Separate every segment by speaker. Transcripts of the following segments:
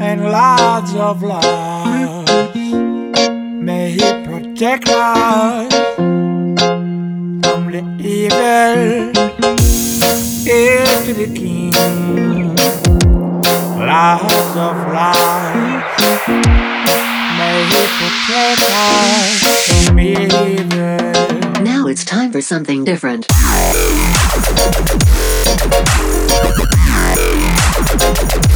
Speaker 1: and lots of love. May He protect us from the evil. To the King, lots of life. May He protect us from evil.
Speaker 2: Now it's time for something different.
Speaker 1: Thank you.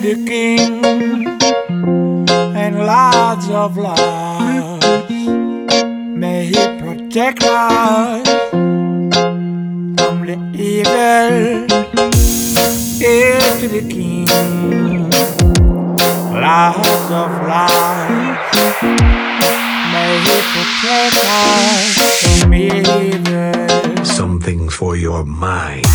Speaker 1: To the King and lords of love. May He protect us from the evil. Hail to the King, lords of life. May He protect us from evil.
Speaker 3: Something for your mind.